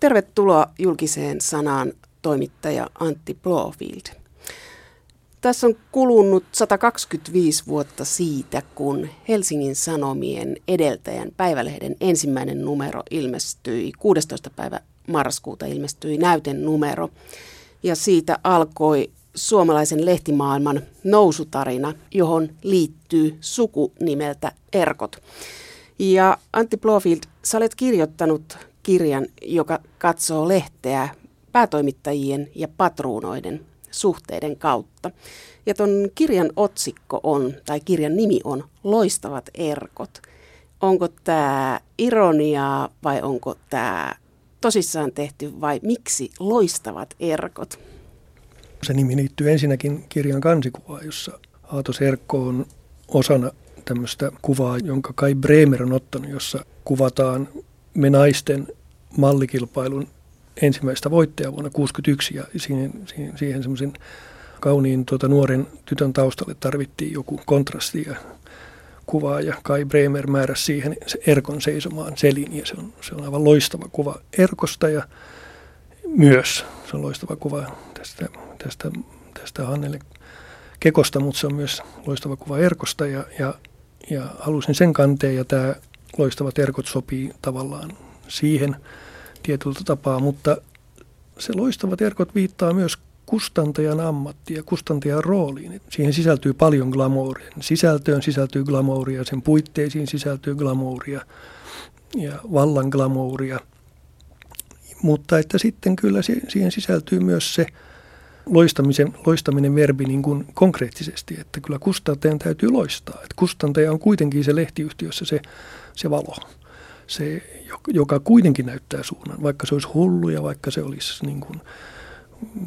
Tervetuloa julkiseen sanaan toimittaja Antti Blofield. Tässä on kulunut 125 vuotta siitä, kun Helsingin Sanomien edeltäjän päivälehden ensimmäinen numero ilmestyi, 16. päivä marraskuuta ilmestyi näyten numero. Ja siitä alkoi suomalaisen lehtimaailman nousutarina, johon liittyy suku nimeltä Erkot. Ja Antti Blofield, sä olet kirjoittanut kirjan, joka katsoo lehteä päätoimittajien ja patruunoiden suhteiden kautta. Ja ton kirjan otsikko on, tai kirjan nimi on Loistavat erkot. Onko tämä ironiaa vai onko tämä tosissaan tehty vai miksi loistavat erkot? Se nimi liittyy ensinnäkin kirjan kansikuvaan, jossa Aatos Erkko on osana tämmöistä kuvaa, jonka Kai Bremer on ottanut, jossa kuvataan me naisten mallikilpailun ensimmäistä voittajaa vuonna 1961 ja siihen, siihen, semmoisen kauniin tuota, nuoren tytön taustalle tarvittiin joku kontrasti ja kuvaa ja Kai Bremer määräsi siihen se Erkon seisomaan selin ja se on, se on aivan loistava kuva Erkosta ja myös se on loistava kuva tästä, tästä, tästä Hannele Kekosta, mutta se on myös loistava kuva Erkosta ja, ja, ja halusin sen kanteen ja tämä loistavat Erkot sopii tavallaan siihen tietyllä tapaa, mutta se loistavat Erkot viittaa myös kustantajan ammattiin ja kustantajan rooliin. Siihen sisältyy paljon glamouria. Sisältöön sisältyy glamouria, sen puitteisiin sisältyy glamouria ja vallan glamouria. Mutta että sitten kyllä siihen sisältyy myös se loistamisen, loistaminen verbi niin kuin konkreettisesti, että kyllä kustantajan täytyy loistaa. Että kustantaja on kuitenkin se lehtiyhtiössä se, se valo, se, joka kuitenkin näyttää suunnan. Vaikka se olisi hullu ja vaikka se olisi niin kuin,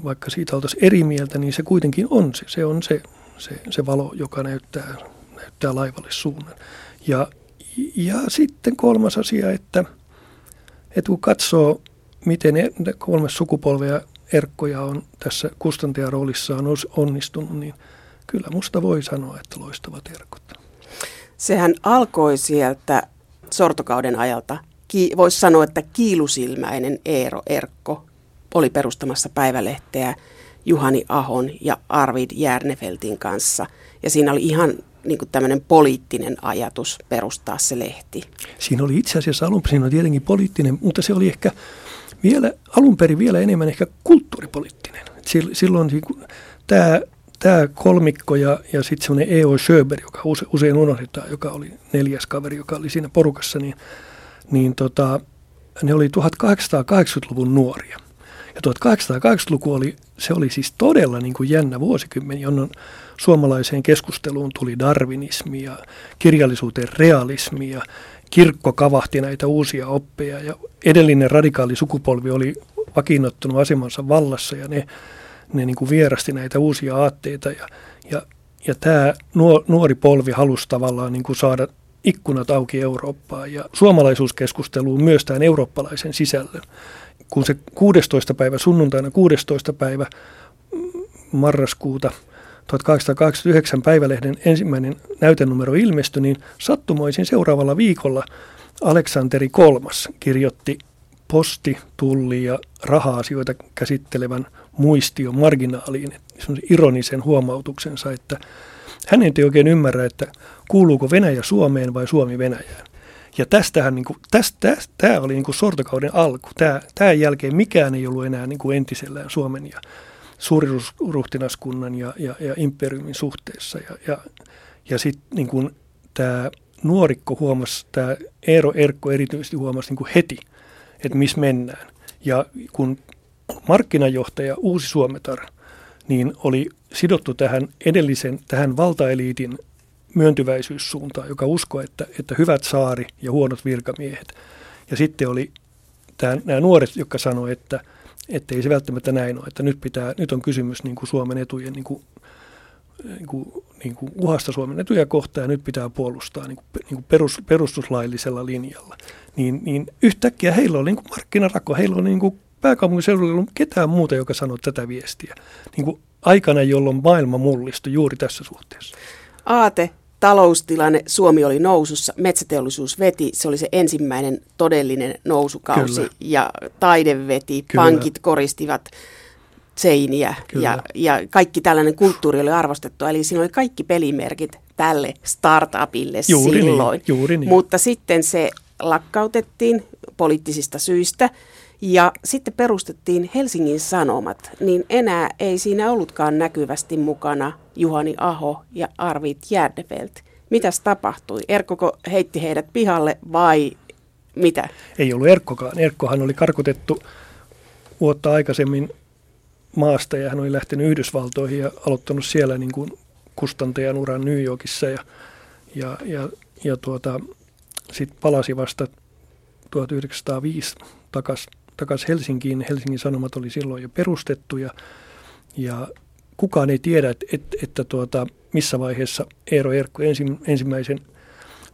vaikka siitä oltaisiin eri mieltä, niin se kuitenkin on se. Se on se, se, se valo, joka näyttää, näyttää laivalle suunnan. Ja, ja sitten kolmas asia, että, että kun katsoo, miten kolme sukupolvea erkkoja on tässä kustantajaroolissaan onnistunut, niin kyllä musta voi sanoa, että loistavat erkot. Sehän alkoi sieltä sortokauden ajalta. Voisi sanoa, että kiilusilmäinen Eero Erkko oli perustamassa päivälehteä Juhani Ahon ja Arvid Järnefeltin kanssa. Ja siinä oli ihan niin kuin tämmöinen poliittinen ajatus perustaa se lehti. Siinä oli itse asiassa alun perin tietenkin poliittinen, mutta se oli ehkä vielä, alun perin vielä enemmän ehkä kulttuuripoliittinen. Silloin niin tämä, tämä kolmikko ja, ja sitten semmoinen E.O. Schöber, joka use, usein unohdetaan, joka oli neljäs kaveri, joka oli siinä porukassa, niin, niin tota, ne oli 1880-luvun nuoria. Ja 1880-luku oli, se oli siis todella niin kuin jännä vuosikymmen, jolloin suomalaiseen keskusteluun tuli darwinismi ja kirjallisuuteen realismi ja kirkko kavahti näitä uusia oppeja ja edellinen radikaali sukupolvi oli vakiinnottunut asemansa vallassa ja ne, ne niin kuin vierasti näitä uusia aatteita ja, ja, ja tämä nuori polvi halusi tavallaan niin kuin saada ikkunat auki Eurooppaan ja suomalaisuuskeskusteluun myös tämän eurooppalaisen sisällön kun se 16. päivä, sunnuntaina 16. päivä marraskuuta 1889 päivälehden ensimmäinen näytenumero ilmestyi, niin sattumoisin seuraavalla viikolla Aleksanteri kolmas kirjoitti posti, tulli ja raha-asioita käsittelevän muistion marginaaliin, ironisen huomautuksensa, että hän ei oikein ymmärrä, että kuuluuko Venäjä Suomeen vai Suomi Venäjään. Ja tästähän, niin kuin, tästä, tämä oli niin kuin sortokauden alku. Tämä, tämän jälkeen mikään ei ollut enää niin kuin entisellään Suomen ja suuriruhtinaskunnan ja, ja, ja imperiumin suhteessa. Ja, ja, ja sitten niin tämä nuorikko huomasi, tämä Eero Erkko erityisesti huomasi niin kuin heti, että missä mennään. Ja kun markkinajohtaja Uusi Suometar, niin oli sidottu tähän edellisen, tähän valtaeliitin myöntyväisyyssuuntaan, joka uskoo, että, että hyvät saari ja huonot virkamiehet. Ja sitten oli tämä, nämä nuoret, jotka että, että ei se välttämättä näin ole, että nyt, pitää, nyt on kysymys niin kuin Suomen etujen niin kuin, niin kuin, niin kuin uhasta Suomen etuja kohtaan ja nyt pitää puolustaa niin kuin, niin kuin perus, perustuslaillisella linjalla. Niin, niin yhtäkkiä heillä oli niin kuin markkinarako, heillä oli niin kuin pääkaupunkiseudulla ollut ketään muuta, joka sanoi tätä viestiä. Niin kuin aikana, jolloin maailma mullistui juuri tässä suhteessa. Aate taloustilanne, Suomi oli nousussa, metsäteollisuus veti, se oli se ensimmäinen todellinen nousukausi Kyllä. ja taide veti, Kyllä. pankit koristivat seiniä ja, ja kaikki tällainen kulttuuri oli arvostettu. Eli siinä oli kaikki pelimerkit tälle startupille juuri niin, silloin. Niin, juuri niin. Mutta sitten se lakkautettiin poliittisista syistä ja sitten perustettiin Helsingin Sanomat, niin enää ei siinä ollutkaan näkyvästi mukana Juhani Aho ja Arvid Järdefelt. Mitäs tapahtui? Erkkoko heitti heidät pihalle vai mitä? Ei ollut Erkkokaan. Erkkohan oli karkotettu vuotta aikaisemmin maasta ja hän oli lähtenyt Yhdysvaltoihin ja aloittanut siellä niin kuin kustantajan uran New Yorkissa ja, ja, ja, ja tuota, sitten palasi vasta 1905 takaisin takas Helsinkiin. Helsingin Sanomat oli silloin jo perustettu ja, ja kukaan ei tiedä, että, että, että tuota, missä vaiheessa Eero Erkko ensi, ensimmäisen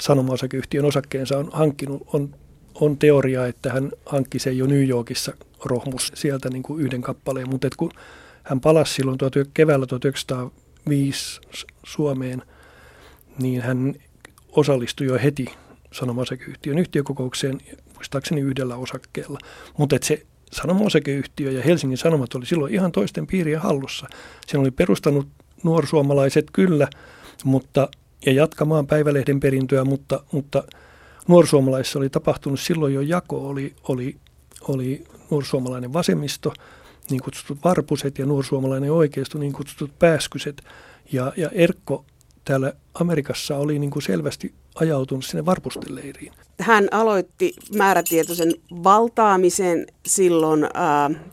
sanoma-osakeyhtiön osakkeensa on hankkinut. On, on teoria, että hän hankki sen jo New Yorkissa rohmus sieltä niin kuin yhden kappaleen, mutta kun hän palasi silloin keväällä 1905 Suomeen, niin hän osallistui jo heti sanomasakeyhtiön yhtiökokoukseen, muistaakseni yhdellä osakkeella. Mutta se sanomaosakeyhtiö ja Helsingin Sanomat oli silloin ihan toisten piirien hallussa. Sen oli perustanut nuorsuomalaiset kyllä, mutta, ja jatkamaan päivälehden perintöä, mutta, mutta nuorsuomalaisissa oli tapahtunut silloin jo jako, oli, oli, oli nuorsuomalainen vasemmisto, niin kutsutut varpuset ja nuorsuomalainen oikeisto, niin kutsutut pääskyset. Ja, ja Erkko täällä Amerikassa oli niin kuin selvästi ajautunut sinne varpusteleiriin. Hän aloitti määrätietoisen valtaamisen silloin äh,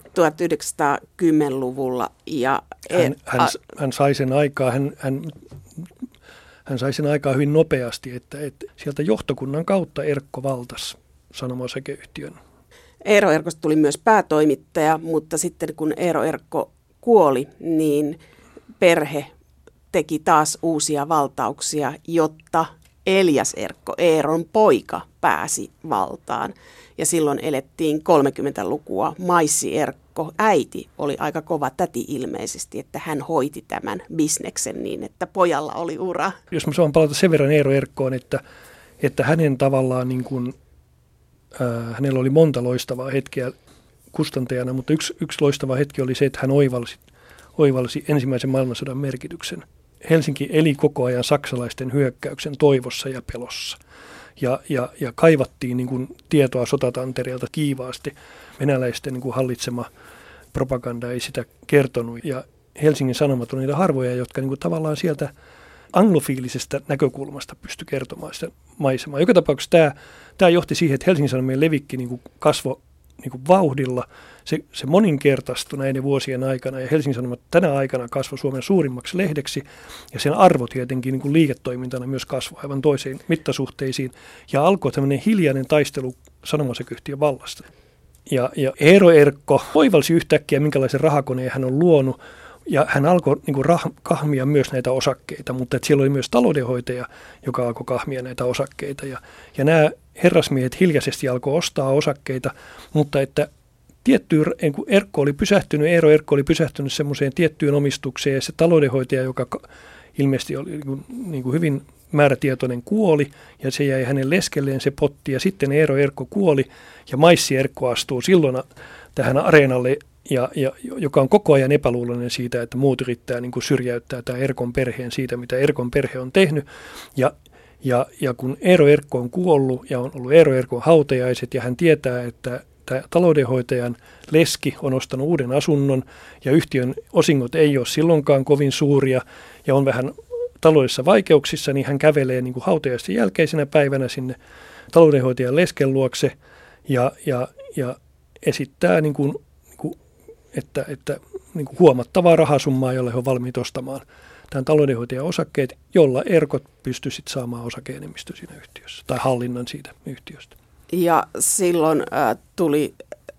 1910-luvulla. Ja hän, hän, hän sai sen aikaa, hän, hän, hän sai sen aikaa hyvin nopeasti, että, että sieltä johtokunnan kautta Erkko valtas sanomaosakeyhtiön. Eero Erkosta tuli myös päätoimittaja, mutta sitten kun Eero Erkko kuoli, niin perhe teki taas uusia valtauksia, jotta Elias Erkko, Eeron poika, pääsi valtaan. Ja silloin elettiin 30-lukua. Maissi Erkko, äiti, oli aika kova täti ilmeisesti, että hän hoiti tämän bisneksen niin, että pojalla oli ura. Jos mä saan palata sen verran Eero Erkkoon, että, että hänen tavallaan niin kuin, äh, hänellä oli monta loistavaa hetkeä kustantajana, mutta yksi, yksi loistava hetki oli se, että hän oivalsi, oivalsi ensimmäisen maailmansodan merkityksen – Helsinki eli koko ajan saksalaisten hyökkäyksen toivossa ja pelossa. Ja, ja, ja kaivattiin niin kuin tietoa sotatantereelta kiivaasti. Venäläisten niin kuin hallitsema propaganda ei sitä kertonut. Ja Helsingin Sanomat on niitä harvoja, jotka niin kuin tavallaan sieltä anglofiilisestä näkökulmasta pysty kertomaan sitä maisemaa. Joka tapauksessa tämä, tämä johti siihen, että Helsingin Sanomien levikki niin kuin kasvoi niin kuin vauhdilla. Se, se moninkertaistui näiden vuosien aikana ja Helsingin Sanomat tänä aikana kasvoi Suomen suurimmaksi lehdeksi ja sen arvo tietenkin niin kuin liiketoimintana myös kasvoi aivan toisiin mittasuhteisiin ja alkoi tämmöinen hiljainen taistelu sanomasekyhtiön vallasta. Ja, ja Eero Erkko oivalsi yhtäkkiä, minkälaisen rahakoneen hän on luonut, ja hän alkoi niin kuin rah, kahmia myös näitä osakkeita, mutta siellä oli myös taloudenhoitaja, joka alkoi kahmia näitä osakkeita. Ja, ja nämä herrasmiehet hiljaisesti alkoi ostaa osakkeita, mutta että tiettyyn, niin Erkko oli pysähtynyt, Eero Erkko oli pysähtynyt semmoiseen tiettyyn omistukseen ja se taloudenhoitaja, joka ilmeisesti oli niin niin kuin hyvin määrätietoinen kuoli ja se jäi hänen leskelleen se potti ja sitten Eero Erkko kuoli ja Maissi Erkko astuu silloin tähän areenalle ja, ja, joka on koko ajan epäluuloinen siitä, että muut yrittää niin kuin syrjäyttää tämä Erkon perheen siitä, mitä Erkon perhe on tehnyt. Ja, ja, ja kun Eero Erkko on kuollut ja on ollut Eero Erkon hautajaiset ja hän tietää, että tämä taloudenhoitajan leski on ostanut uuden asunnon ja yhtiön osingot ei ole silloinkaan kovin suuria ja on vähän taloudellisissa vaikeuksissa, niin hän kävelee niin kuin hautajaisten jälkeisenä päivänä sinne taloudenhoitajan lesken luokse ja, ja, ja esittää niin kuin että, että niin kuin huomattavaa rahasummaa, jolle he ovat valmiit ostamaan tämän taloudenhoitajan osakkeet, jolla Erkot pystyisivät saamaan osakeenemmistö siinä yhtiössä tai hallinnan siitä yhtiöstä. Ja silloin äh, tuli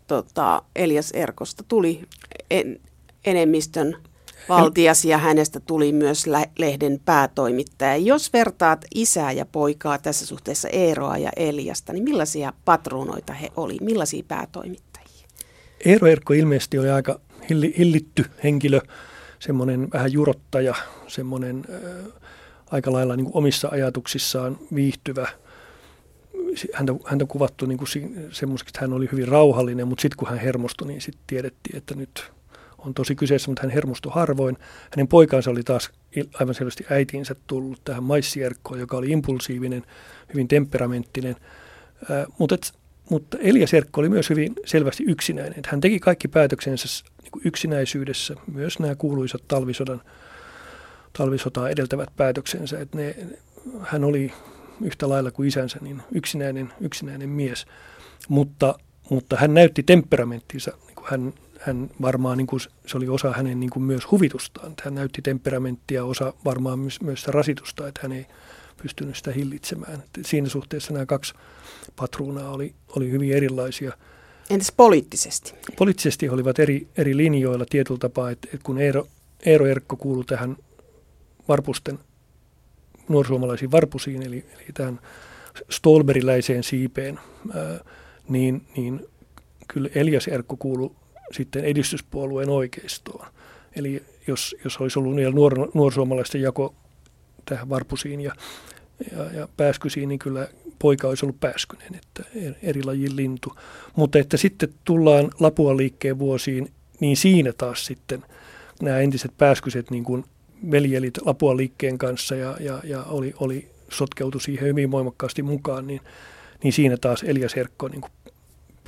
tota, Elias Erkosta tuli en, enemmistön valtias ja hänestä tuli myös lä- lehden päätoimittaja. Jos vertaat isää ja poikaa tässä suhteessa Eeroa ja Eliasta, niin millaisia patruunoita he oli, millaisia päätoimittajia? Eero Erkko ilmeisesti oli aika hilli, hillitty henkilö, semmoinen vähän jurottaja, semmoinen äh, aika lailla niin omissa ajatuksissaan viihtyvä. Häntä, häntä kuvattu niin kuin semmoiseksi, että hän oli hyvin rauhallinen, mutta sitten kun hän hermostui, niin sitten tiedettiin, että nyt on tosi kyseessä, mutta hän hermostui harvoin. Hänen poikansa oli taas aivan selvästi äitiinsä tullut tähän maissierkkoon, joka oli impulsiivinen, hyvin temperamenttinen. Ää, mutta, et, mutta Elias Erkko oli myös hyvin selvästi yksinäinen. Hän teki kaikki päätöksensä niin yksinäisyydessä, myös nämä kuuluisat talvisodan, talvisotaa edeltävät päätöksensä. Että ne, hän oli yhtä lailla kuin isänsä niin yksinäinen, yksinäinen mies, mutta, mutta hän näytti temperamenttinsa, niin kuin hän hän varmaan, niin kuin, se oli osa hänen niin kuin myös huvitustaan. Hän näytti temperamenttia, osa varmaan myös, myös sitä rasitusta, että hän ei pystynyt sitä hillitsemään. Et siinä suhteessa nämä kaksi patruunaa oli, oli hyvin erilaisia. Entäs poliittisesti? Poliittisesti he olivat eri, eri linjoilla tietyllä tapaa, että, että kun Eero, Eero Erkko kuului tähän varpusten nuorsuomalaisiin varpusiin, eli, eli tähän Stolberiläiseen siipeen, ää, niin, niin kyllä Elias Erkko kuului sitten edistyspuolueen oikeistoon. Eli jos, jos olisi ollut niillä nuor, nuorsuomalaisten jako tähän varpusiin ja, ja, ja pääskysiin, niin kyllä poika olisi ollut pääskynen, että eri lajin lintu. Mutta että sitten tullaan Lapua liikkeen vuosiin, niin siinä taas sitten nämä entiset pääskyset niin kuin veljelit Lapua liikkeen kanssa ja, ja, ja oli, oli sotkeutu siihen hyvin voimakkaasti mukaan, niin, niin siinä taas Elias Herkko niin kuin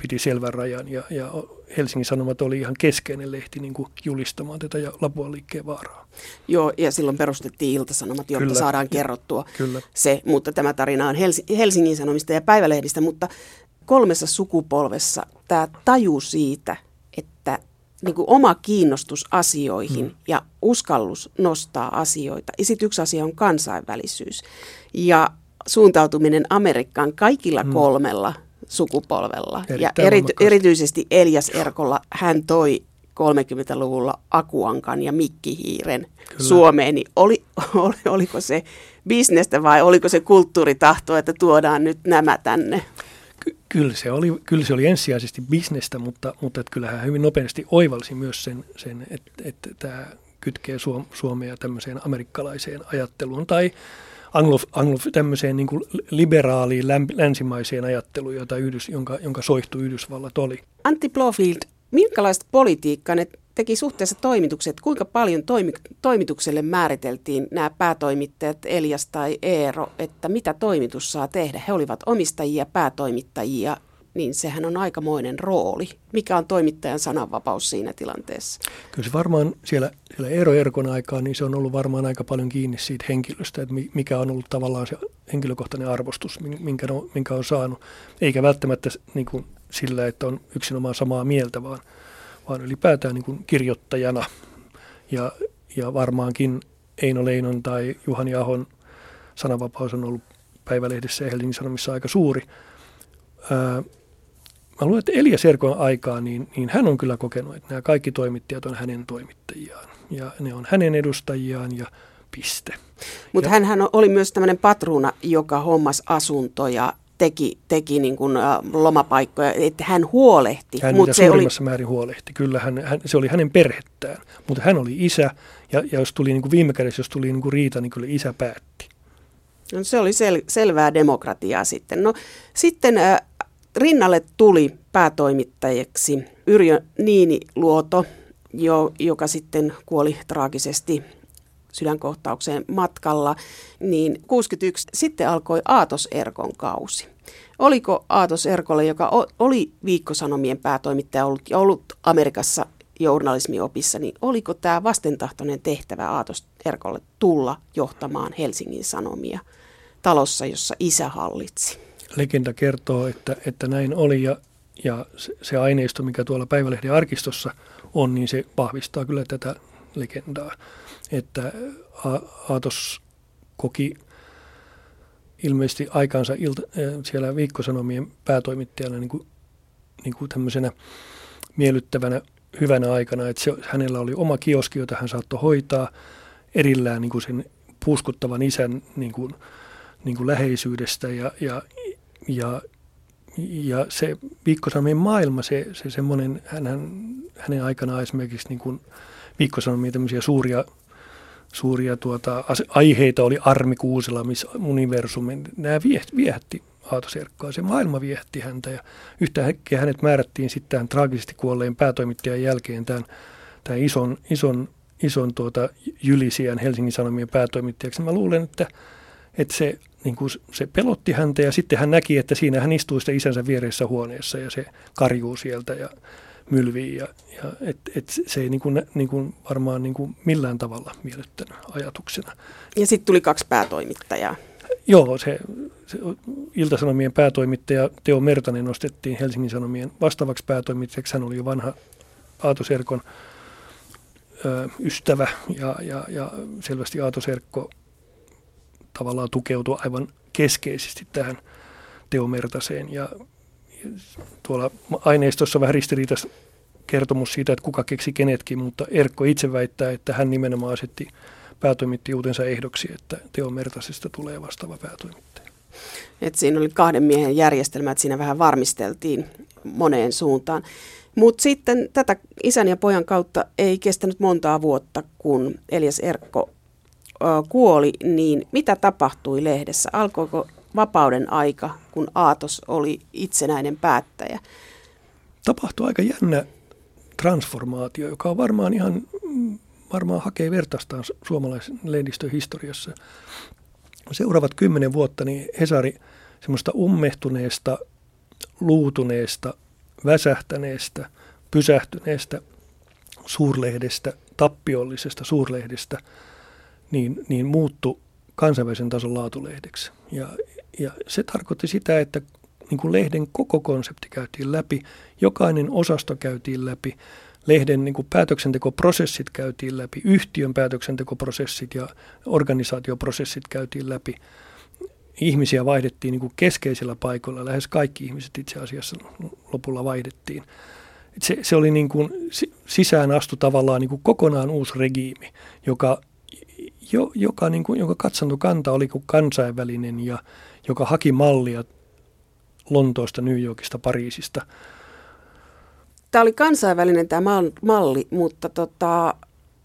piti selvän rajan ja, ja Helsingin Sanomat oli ihan keskeinen lehti niin kuin julistamaan tätä ja Lapuan liikkeen vaaraa. Joo, ja silloin perustettiin Iltasanomat, jotta Kyllä. saadaan kerrottua Kyllä. se, mutta tämä tarina on Helsingin Sanomista ja Päivälehdistä, mutta kolmessa sukupolvessa tämä taju siitä, että niin kuin oma kiinnostus asioihin hmm. ja uskallus nostaa asioita. Ja sitten yksi asia on kansainvälisyys ja suuntautuminen Amerikkaan kaikilla hmm. kolmella sukupolvella. Erittäin ja erity, erityisesti Elias Erkolla hän toi 30-luvulla Akuankan ja Mikkihiiren Kyllä. Suomeen, niin oli, oli, oliko se bisnestä vai oliko se kulttuuritahto, että tuodaan nyt nämä tänne? Ky- kyllä, se oli, kyllä se oli ensisijaisesti bisnestä, mutta, mutta että kyllähän hyvin nopeasti oivalsi myös sen, sen että, että tämä kytkee Suomea tämmöiseen amerikkalaiseen ajatteluun tai anglo, anglo, tämmöiseen niin kuin liberaaliin länsimaiseen ajatteluun, jota Yhdys, jonka, jonka soihtu Yhdysvallat oli. Antti Blofield, minkälaista politiikkaa ne teki suhteessa toimitukset? Kuinka paljon toimi, toimitukselle määriteltiin nämä päätoimittajat Elias tai Eero, että mitä toimitus saa tehdä? He olivat omistajia, päätoimittajia niin sehän on aikamoinen rooli. Mikä on toimittajan sananvapaus siinä tilanteessa? Kyllä se varmaan siellä, siellä Eero Erkon aikaan, niin se on ollut varmaan aika paljon kiinni siitä henkilöstä, että mikä on ollut tavallaan se henkilökohtainen arvostus, minkä on, minkä on saanut. Eikä välttämättä niin kuin sillä, että on yksinomaan samaa mieltä, vaan, vaan ylipäätään niin kuin kirjoittajana. Ja, ja varmaankin Eino Leinon tai Juhani Ahon sananvapaus on ollut päivälehdessä ja Helsingin Sanomissa aika suuri. Ää, mä luulen, että Elias Erkon aikaa, niin, niin hän on kyllä kokenut, että nämä kaikki toimittajat on hänen toimittajiaan. Ja ne on hänen edustajiaan ja piste. Mutta hän oli myös tämmöinen patruuna, joka hommas asuntoja, teki, teki niin kuin, lomapaikkoja, että hän huolehti. Hän Mut se oli... määrin huolehti. Kyllä hän, hän, se oli hänen perhettään, mutta hän oli isä ja, ja jos tuli niin kuin viime kädessä, jos tuli niin kuin riita, niin kyllä isä päätti. No, se oli sel- selvää demokratiaa sitten. No sitten ä, rinnalle tuli päätoimittajaksi Yrjö Niiniluoto, jo, joka sitten kuoli traagisesti sydänkohtaukseen matkalla, niin 61 sitten alkoi Aatos Erkon kausi. Oliko Aatos Erkolle, joka oli viikkosanomien päätoimittaja ollut ja ollut Amerikassa journalismiopissa, niin oliko tämä vastentahtoinen tehtävä Aatos Erkolle tulla johtamaan Helsingin Sanomia talossa, jossa isä hallitsi? legenda kertoo, että, että näin oli ja, ja se aineisto, mikä tuolla Päivälehden arkistossa on, niin se vahvistaa kyllä tätä legendaa. Että Aatos koki ilmeisesti aikansa ilta, siellä viikkosanomien päätoimittajana niin kuin, niin kuin tämmöisenä miellyttävänä hyvänä aikana, että se, hänellä oli oma kioski, jota hän saattoi hoitaa erillään niin kuin sen puuskuttavan isän niin kuin, niin kuin läheisyydestä ja, ja ja, ja se viikkosanomien maailma, se, se semmoinen, hän, hänen aikanaan esimerkiksi niin kuin viikkosanomien tämmöisiä suuria suuria tuota, aiheita oli Armi Kuusela, missä universumin. Nämä viehätti Aato Serkkoa. Se maailma viehätti häntä ja yhtäkkiä hänet määrättiin sitten tämän traagisesti kuolleen päätoimittajan jälkeen tämän, tämän ison, ison, ison tuota, Jylisiän Helsingin Sanomien päätoimittajaksi. Mä luulen, että, että se, niin kuin se pelotti häntä ja sitten hän näki, että siinä hän istui sitä isänsä vieressä huoneessa ja se karjuu sieltä ja mylvii ja, ja et, et se ei niin kuin, niin kuin varmaan niin kuin millään tavalla miellyttänyt ajatuksena. Ja sitten tuli kaksi päätoimittajaa. Joo, se, se Iltasanomien päätoimittaja Teo Mertanen nostettiin Helsingin Sanomien vastaavaksi päätoimittajaksi. Hän oli jo vanha Aato Serkon ö, ystävä ja, ja, ja selvästi Aato Serkko tavallaan tukeutui aivan keskeisesti tähän Teo Mertaseen. Ja tuolla aineistossa vähän ristiriitaista kertomus siitä, että kuka keksi kenetkin, mutta Erkko itse väittää, että hän nimenomaan asetti päätoimittajuutensa ehdoksi, että Teo Mertasesta tulee vastaava päätoimittaja. Et siinä oli kahden miehen järjestelmä, että siinä vähän varmisteltiin moneen suuntaan. Mutta sitten tätä isän ja pojan kautta ei kestänyt montaa vuotta, kun Elias Erkko kuoli, niin mitä tapahtui lehdessä? Alkoiko vapauden aika, kun Aatos oli itsenäinen päättäjä? Tapahtui aika jännä transformaatio, joka on varmaan ihan varmaan hakee vertaistaan suomalaisen lehdistön historiassa. Seuraavat kymmenen vuotta niin Hesari semmoista ummehtuneesta, luutuneesta, väsähtäneestä, pysähtyneestä suurlehdestä, tappiollisesta suurlehdestä, niin, niin muuttu kansainvälisen tason laatulehdeksi. Ja, ja se tarkoitti sitä, että niin kuin lehden koko konsepti käytiin läpi, jokainen osasto käytiin läpi, lehden niin kuin päätöksentekoprosessit käytiin läpi, yhtiön päätöksentekoprosessit ja organisaatioprosessit käytiin läpi. Ihmisiä vaihdettiin niin kuin keskeisillä paikoilla, lähes kaikki ihmiset itse asiassa lopulla vaihdettiin. Se, se oli niin kuin sisään astu tavallaan niin kuin kokonaan uusi regiimi, joka, jo, joka, niin kuin, jonka katsantokanta oli kuin kansainvälinen ja joka haki mallia Lontoosta, New Yorkista, Pariisista – Tämä oli kansainvälinen tämä malli, mutta tota,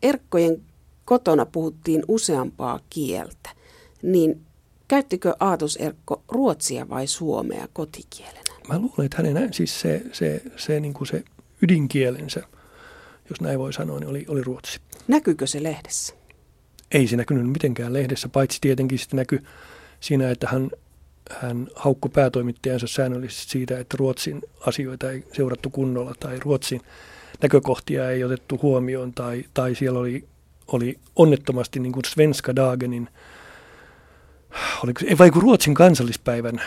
Erkkojen kotona puhuttiin useampaa kieltä. Niin käyttikö Aatos Erkko ruotsia vai suomea kotikielenä? Mä luulen, että hänen siis se, se, se, niin kuin se ydinkielensä, jos näin voi sanoa, niin oli, oli ruotsi. Näkyykö se lehdessä? Ei se näkynyt mitenkään lehdessä, paitsi tietenkin sitten näkyi siinä, että hän hän haukkui päätoimittajansa säännöllisesti siitä, että Ruotsin asioita ei seurattu kunnolla tai Ruotsin näkökohtia ei otettu huomioon tai, tai siellä oli, oli onnettomasti niin kuin Svenska Dagenin, oliko, ei vaikka Ruotsin kansallispäivän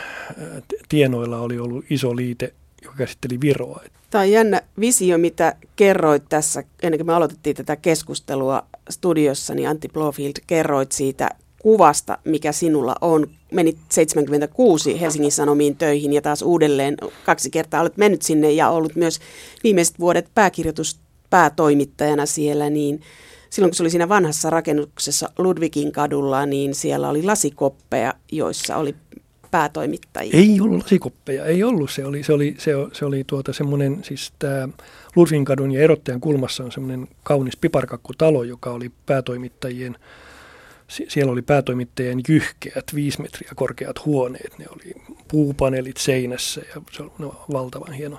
tienoilla oli ollut iso liite, joka käsitteli Viroa. Tämä on jännä visio, mitä kerroit tässä, ennen kuin me aloitettiin tätä keskustelua studiossa, niin Antti Blofield kerroit siitä kuvasta, mikä sinulla on. Menit 76 Helsingin Sanomiin töihin ja taas uudelleen kaksi kertaa olet mennyt sinne ja ollut myös viimeiset vuodet pääkirjoituspäätoimittajana siellä, niin silloin kun se oli siinä vanhassa rakennuksessa Ludvikin kadulla, niin siellä oli lasikoppeja, joissa oli päätoimittajia. Ei ollut lasikoppeja, ei ollut. Se oli, se oli, se, se oli tuota semmoinen, siis tämä Ludvikin kadun ja erottajan kulmassa on semmoinen kaunis piparkakkutalo, joka oli päätoimittajien siellä oli päätoimittajien jyhkeät, viisi metriä korkeat huoneet. Ne oli puupaneelit seinässä ja se oli valtavan hieno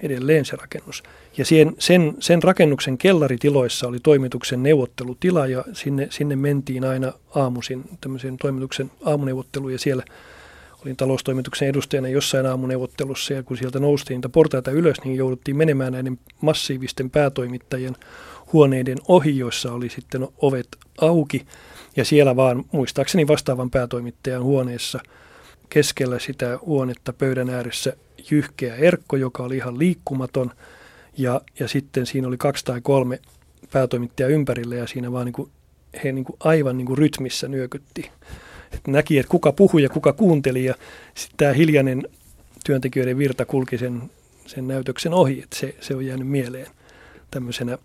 edelleen se rakennus. Ja sen, sen, sen rakennuksen kellaritiloissa oli toimituksen neuvottelutila ja sinne, sinne mentiin aina aamuisin tämmöisen toimituksen aamuneuvottelu ja siellä olin taloustoimituksen edustajana jossain aamuneuvottelussa ja kun sieltä noustiin niitä portaita ylös, niin jouduttiin menemään näiden massiivisten päätoimittajien huoneiden ohi, joissa oli sitten ovet auki ja siellä vaan muistaakseni vastaavan päätoimittajan huoneessa keskellä sitä huonetta pöydän ääressä jyhkeä Erkko, joka oli ihan liikkumaton. Ja, ja sitten siinä oli kaksi tai kolme päätoimittajaa ympärillä ja siinä vaan niin kuin, he niin kuin aivan niin kuin rytmissä nyökytti. Et näki, että kuka puhui ja kuka kuunteli ja sitten tämä hiljainen työntekijöiden virta kulki sen, sen näytöksen ohi, että se, se on jäänyt mieleen tämmöisenä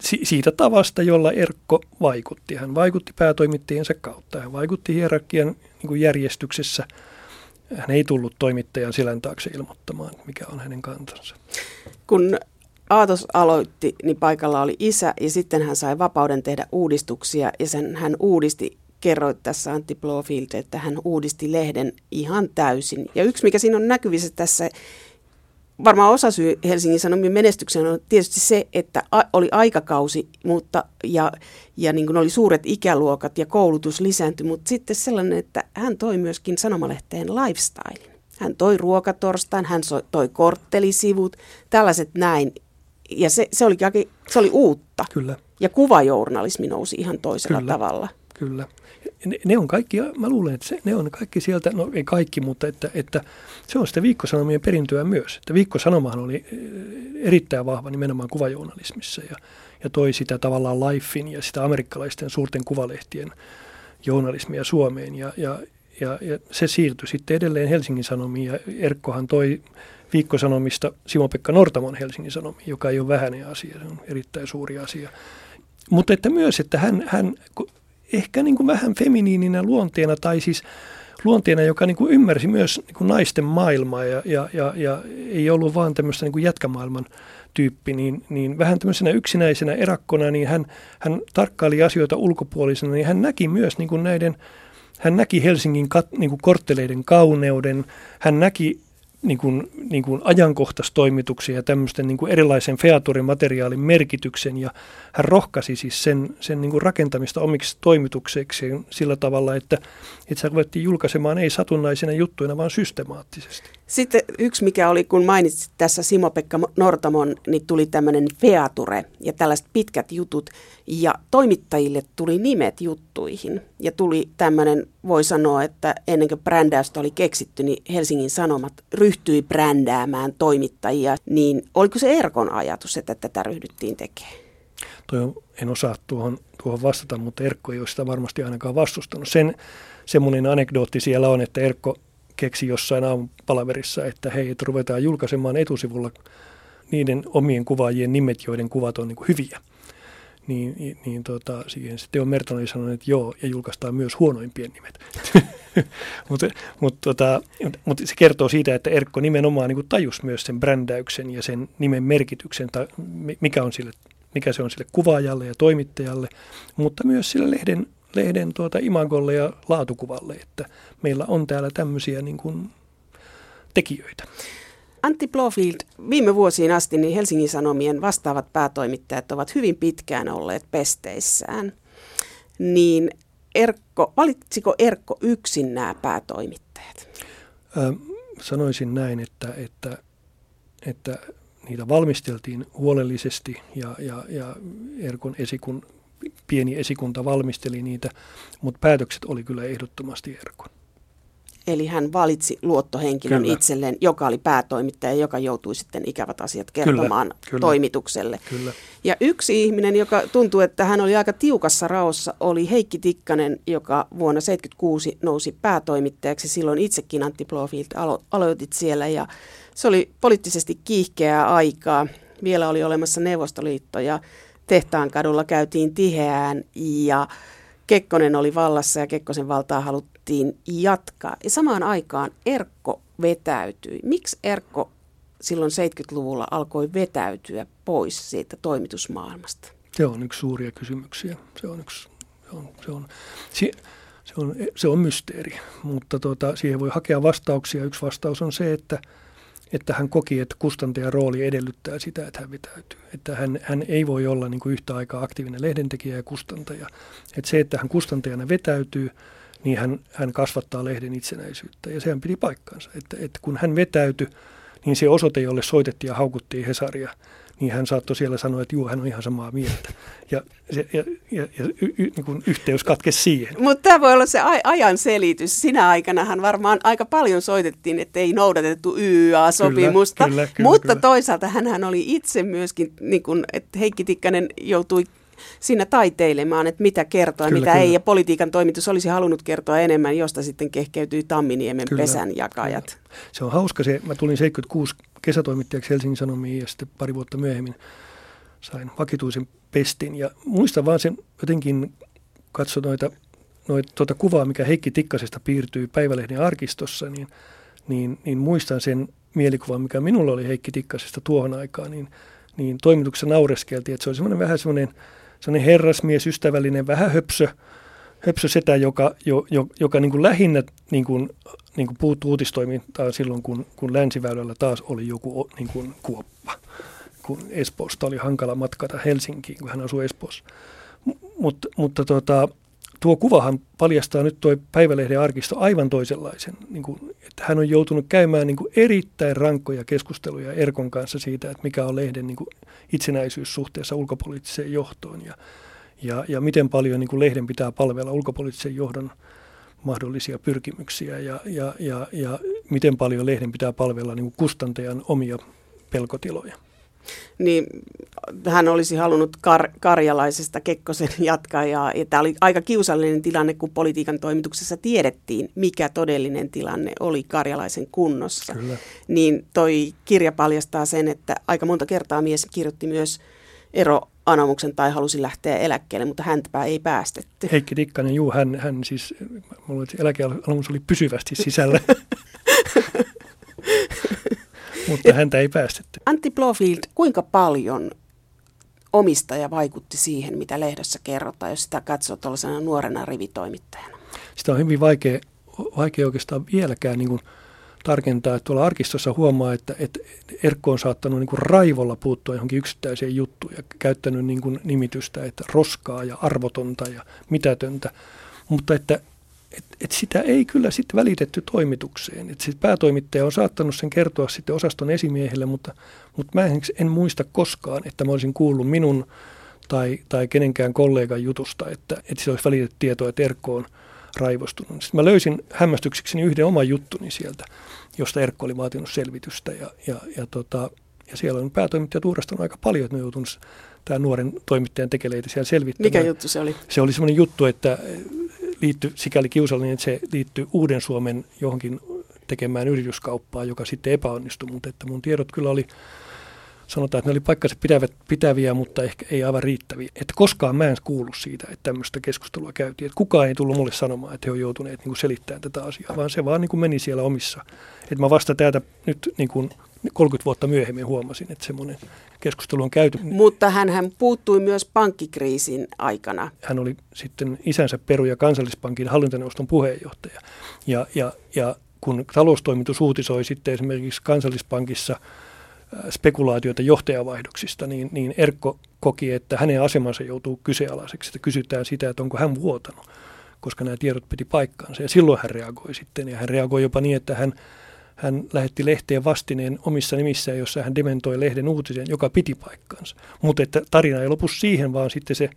si- siitä tavasta, jolla Erkko vaikutti. Hän vaikutti päätoimittajiensa kautta. Hän vaikutti hierarkian niin kuin järjestyksessä. Hän ei tullut toimittajan selän taakse ilmoittamaan, mikä on hänen kantansa. Kun Aatos aloitti, niin paikalla oli isä ja sitten hän sai vapauden tehdä uudistuksia ja sen hän uudisti kerroit tässä Antti Blofield, että hän uudisti lehden ihan täysin. Ja yksi, mikä siinä on näkyvissä tässä, varmaan osa syy Helsingin Sanomien menestykseen on tietysti se, että oli aikakausi mutta, ja, ja niin kuin oli suuret ikäluokat ja koulutus lisääntyi, mutta sitten sellainen, että hän toi myöskin sanomalehteen lifestyle. Hän toi ruokatorstain, hän toi korttelisivut, tällaiset näin. Ja se, se, oli, se oli uutta. Kyllä. Ja kuvajournalismi nousi ihan toisella Kyllä. tavalla. Kyllä. Ne, ne on kaikki, mä luulen, että se, ne on kaikki sieltä, no ei kaikki, mutta että, että se on sitä viikkosanomien perintöä myös. Että viikkosanomahan oli eh, erittäin vahva nimenomaan kuvajournalismissa ja, ja toi sitä tavallaan Lifein ja sitä amerikkalaisten suurten kuvalehtien journalismia Suomeen. Ja, ja, ja, ja se siirtyi sitten edelleen Helsingin Sanomiin ja Erkkohan toi viikkosanomista Simo-Pekka Nortamon Helsingin Sanomiin, joka ei ole vähäinen asia, se on erittäin suuri asia. Mutta että myös, että hän, hän ehkä niin kuin vähän feminiininä luonteena tai siis luonteena, joka niin kuin ymmärsi myös niin kuin naisten maailmaa ja, ja, ja, ja ei ollut vaan tämmöistä niin kuin jätkämaailman tyyppi, niin, niin vähän tämmöisenä yksinäisenä erakkona, niin hän, hän tarkkaili asioita ulkopuolisena, niin hän näki myös niin kuin näiden, hän näki Helsingin kat, niin kuin kortteleiden kauneuden, hän näki niin kuin, niin kuin ajankohtaistoimituksia ja tämmöisten niin kuin erilaisen featurimateriaalin merkityksen ja hän rohkasi siis sen, sen niin kuin rakentamista omiksi toimitukseksi sillä tavalla, että, että se ruvettiin julkaisemaan ei satunnaisena juttuina, vaan systemaattisesti. Sitten yksi, mikä oli, kun mainitsit tässä Simo-Pekka Nortamon, niin tuli tämmöinen feature ja tällaiset pitkät jutut. Ja toimittajille tuli nimet juttuihin. Ja tuli tämmöinen, voi sanoa, että ennen kuin brändäystä oli keksitty, niin Helsingin Sanomat ryhtyi brändäämään toimittajia. Niin oliko se Erkon ajatus, että tätä ryhdyttiin tekemään? Toi en osaa tuohon, tuohon vastata, mutta Erkko ei ole sitä varmasti ainakaan vastustanut. Sen semmoinen anekdootti siellä on, että Erkko keksi jossain aamupalaverissa, että hei, että ruvetaan julkaisemaan etusivulla niiden omien kuvaajien nimet, joiden kuvat on niin kuin hyviä. Niin, niin, tota, siihen sitten Teo Merton oli sanonut, että joo, ja julkaistaan myös huonoimpien nimet. mutta mut, tota, mut se kertoo siitä, että Erkko nimenomaan niin tajus myös sen brändäyksen ja sen nimen merkityksen, tai mikä, on sille, mikä se on sille kuvaajalle ja toimittajalle, mutta myös sille lehden lehden tuota imagolle ja laatukuvalle, että meillä on täällä tämmöisiä niin kuin tekijöitä. Antti Blofield, viime vuosiin asti niin Helsingin Sanomien vastaavat päätoimittajat ovat hyvin pitkään olleet pesteissään. Niin Erkko, valitsiko Erkko yksin nämä päätoimittajat? Ö, sanoisin näin, että, että, että niitä valmisteltiin huolellisesti ja, ja, ja Erkon esikun pieni esikunta valmisteli niitä, mutta päätökset oli kyllä ehdottomasti Erkon. Eli hän valitsi luottohenkilön kyllä. itselleen, joka oli päätoimittaja, joka joutui sitten ikävät asiat kertomaan kyllä, kyllä, toimitukselle. Kyllä. Ja yksi ihminen, joka tuntuu, että hän oli aika tiukassa raossa, oli Heikki Tikkanen, joka vuonna 1976 nousi päätoimittajaksi. Silloin itsekin Antti Blofield alo- aloitit siellä ja se oli poliittisesti kiihkeää aikaa. Vielä oli olemassa Neuvostoliitto ja Tehtaan kadulla käytiin tiheään ja Kekkonen oli vallassa ja Kekkosen valtaa haluttiin jatkaa. Ja samaan aikaan Erkko vetäytyi. Miksi Erkko silloin 70-luvulla alkoi vetäytyä pois siitä toimitusmaailmasta? Se on yksi suuria kysymyksiä. Se on yksi, se on, se on, se, se on, se on mysteeri, mutta tuota, siihen voi hakea vastauksia. Yksi vastaus on se, että – että hän koki, että kustantajan rooli edellyttää sitä, että hän vetäytyy. Että hän, hän ei voi olla niin kuin yhtä aikaa aktiivinen lehdentekijä ja kustantaja. Että se, että hän kustantajana vetäytyy, niin hän, hän kasvattaa lehden itsenäisyyttä. Ja sehän piti paikkansa. Että, että kun hän vetäytyi, niin se osoite, jolle soitettiin ja haukuttiin Hesaria – niin hän saattoi siellä sanoa, että juu, hän on ihan samaa mieltä. Ja, ja, ja, ja, ja y, y, niin kuin yhteys katkesi siihen. Mutta tämä voi olla se ajan selitys. Sinä aikanahan varmaan aika paljon soitettiin, että ei noudatettu YYA-sopimusta. Kyllä, kyllä, kyllä, mutta kyllä. toisaalta hän oli itse myöskin, niin kuin, että Heikki Tikkanen joutui siinä taiteilemaan, että mitä kertoa, kyllä, mitä kyllä. ei. Ja politiikan toimitus olisi halunnut kertoa enemmän, josta sitten kehkeytyi Tamminiemen kyllä, pesän jakajat. Se on hauska se, mä tulin 76 kesätoimittajaksi Helsingin Sanomiin ja sitten pari vuotta myöhemmin sain vakituisen pestin. Ja muistan vaan sen jotenkin katso noita, noita tuota kuvaa, mikä Heikki Tikkasesta piirtyy Päivälehden arkistossa, niin, niin, niin muistan sen mielikuvan, mikä minulla oli Heikki Tikkasesta tuohon aikaan, niin, niin toimituksessa naureskeltiin, että se oli semmoinen vähän semmoinen, semmoinen herrasmies, ystävällinen, vähän höpsö, höpsö setä, joka, jo, jo, joka niin kuin lähinnä niin kuin, niin kuin puuttuu uutistoimintaan silloin, kun, kun länsiväylällä taas oli joku niin kuin kuoppa. Kun Espoosta oli hankala matkata Helsinkiin, kun hän asui Espoossa. Mut, mutta tota, tuo kuvahan paljastaa nyt tuo Päivälehden arkisto aivan toisenlaisen. Niin kuin, että hän on joutunut käymään niin kuin erittäin rankkoja keskusteluja Erkon kanssa siitä, että mikä on lehden niin kuin itsenäisyys suhteessa ulkopoliittiseen johtoon ja, ja, ja miten paljon niin kuin lehden pitää palvella ulkopoliittisen johdon mahdollisia pyrkimyksiä ja, ja, ja, ja miten paljon lehden pitää palvella niin kuin kustantajan omia pelkotiloja niin hän olisi halunnut kar- karjalaisesta Kekkosen jatkaa. Ja, ja tämä oli aika kiusallinen tilanne, kun politiikan toimituksessa tiedettiin, mikä todellinen tilanne oli karjalaisen kunnossa. Kyllä. Niin toi kirja paljastaa sen, että aika monta kertaa mies kirjoitti myös ero anomuksen tai halusi lähteä eläkkeelle, mutta häntäpä ei päästetty. Heikki Tikkanen, juu, hän, hän siis, mulla eläkeanomus oli pysyvästi sisällä. Mutta häntä ei päästetty. Antti Blofield, kuinka paljon omistaja vaikutti siihen, mitä lehdessä kerrotaan, jos sitä katsoo tuollaisena nuorena rivitoimittajana? Sitä on hyvin vaikea, vaikea oikeastaan vieläkään niin kuin tarkentaa. Että tuolla arkistossa huomaa, että, että Erkko on saattanut niin kuin raivolla puuttua johonkin yksittäiseen juttuun ja käyttänyt niin kuin nimitystä, että roskaa ja arvotonta ja mitätöntä. Mutta että et, et sitä ei kyllä sitten välitetty toimitukseen. Et sit päätoimittaja on saattanut sen kertoa sitten osaston esimiehelle, mutta, mutta mä en, en muista koskaan, että mä olisin kuullut minun tai, tai kenenkään kollegan jutusta, että, että se olisi välitetty tietoa, että Erkko on raivostunut. Sitten mä löysin hämmästyksekseni yhden oman juttuni sieltä, josta Erkko oli vaatinut selvitystä ja, ja, ja, tota, ja siellä on päätoimittajat uurastanut aika paljon, että ne joutunut tämän nuoren toimittajan tekeleitä siellä selvittämään. Mikä juttu se oli? Se oli semmoinen juttu, että liittyi sikäli kiusallinen, että se liittyy Uuden Suomen johonkin tekemään yrityskauppaa, joka sitten epäonnistui, mutta että mun tiedot kyllä oli, sanotaan, että ne oli paikkansa pitävät, pitäviä, mutta ehkä ei aivan riittäviä. Että koskaan mä en kuullut siitä, että tämmöistä keskustelua käytiin. Että kukaan ei tullut mulle sanomaan, että he on joutuneet niin kuin selittämään tätä asiaa, vaan se vaan niin kuin meni siellä omissa. Että mä vasta täältä nyt niin kuin 30 vuotta myöhemmin huomasin, että semmoinen keskustelu on käyty. Mutta hän, hän puuttui myös pankkikriisin aikana. Hän oli sitten isänsä Peru- ja kansallispankin hallintoneuvoston puheenjohtaja. Ja, ja, ja kun taloustoimitus uutisoi sitten esimerkiksi kansallispankissa äh, spekulaatioita johtajavaihdoksista, niin, niin Erkko koki, että hänen asemansa joutuu kyseenalaiseksi. Että kysytään sitä, että onko hän vuotanut, koska nämä tiedot piti paikkaansa. Ja silloin hän reagoi sitten, ja hän reagoi jopa niin, että hän hän lähetti lehteen vastineen omissa nimissään, jossa hän dementoi lehden uutisen, joka piti paikkansa. Mutta että tarina ei lopu siihen, vaan sitten se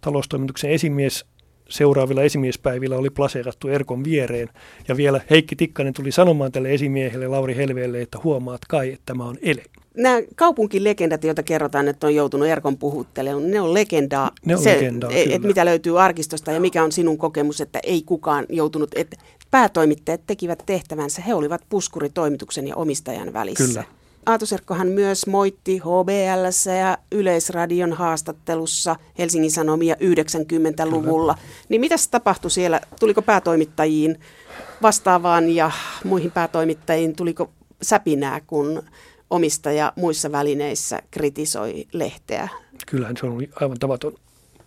taloustoimituksen esimies seuraavilla esimiespäivillä oli plaseerattu Erkon viereen. Ja vielä Heikki Tikkanen tuli sanomaan tälle esimiehelle Lauri Helveelle, että huomaat kai, että tämä on ele. Nämä kaupunkilegendat, joita kerrotaan, että on joutunut Erkon puhuttelemaan, ne on legendaa. Ne on se, legendaa, et, et mitä löytyy arkistosta ja mikä on sinun kokemus, että ei kukaan joutunut, että päätoimittajat tekivät tehtävänsä. He olivat puskuritoimituksen ja omistajan välissä. Kyllä. Aatu Serkkohan myös moitti HBL ja Yleisradion haastattelussa Helsingin Sanomia 90-luvulla. Kyllä. Niin mitä tapahtui siellä? Tuliko päätoimittajiin vastaavaan ja muihin päätoimittajiin, tuliko säpinää, kun omistaja muissa välineissä kritisoi lehteä? Kyllähän se oli aivan tavaton.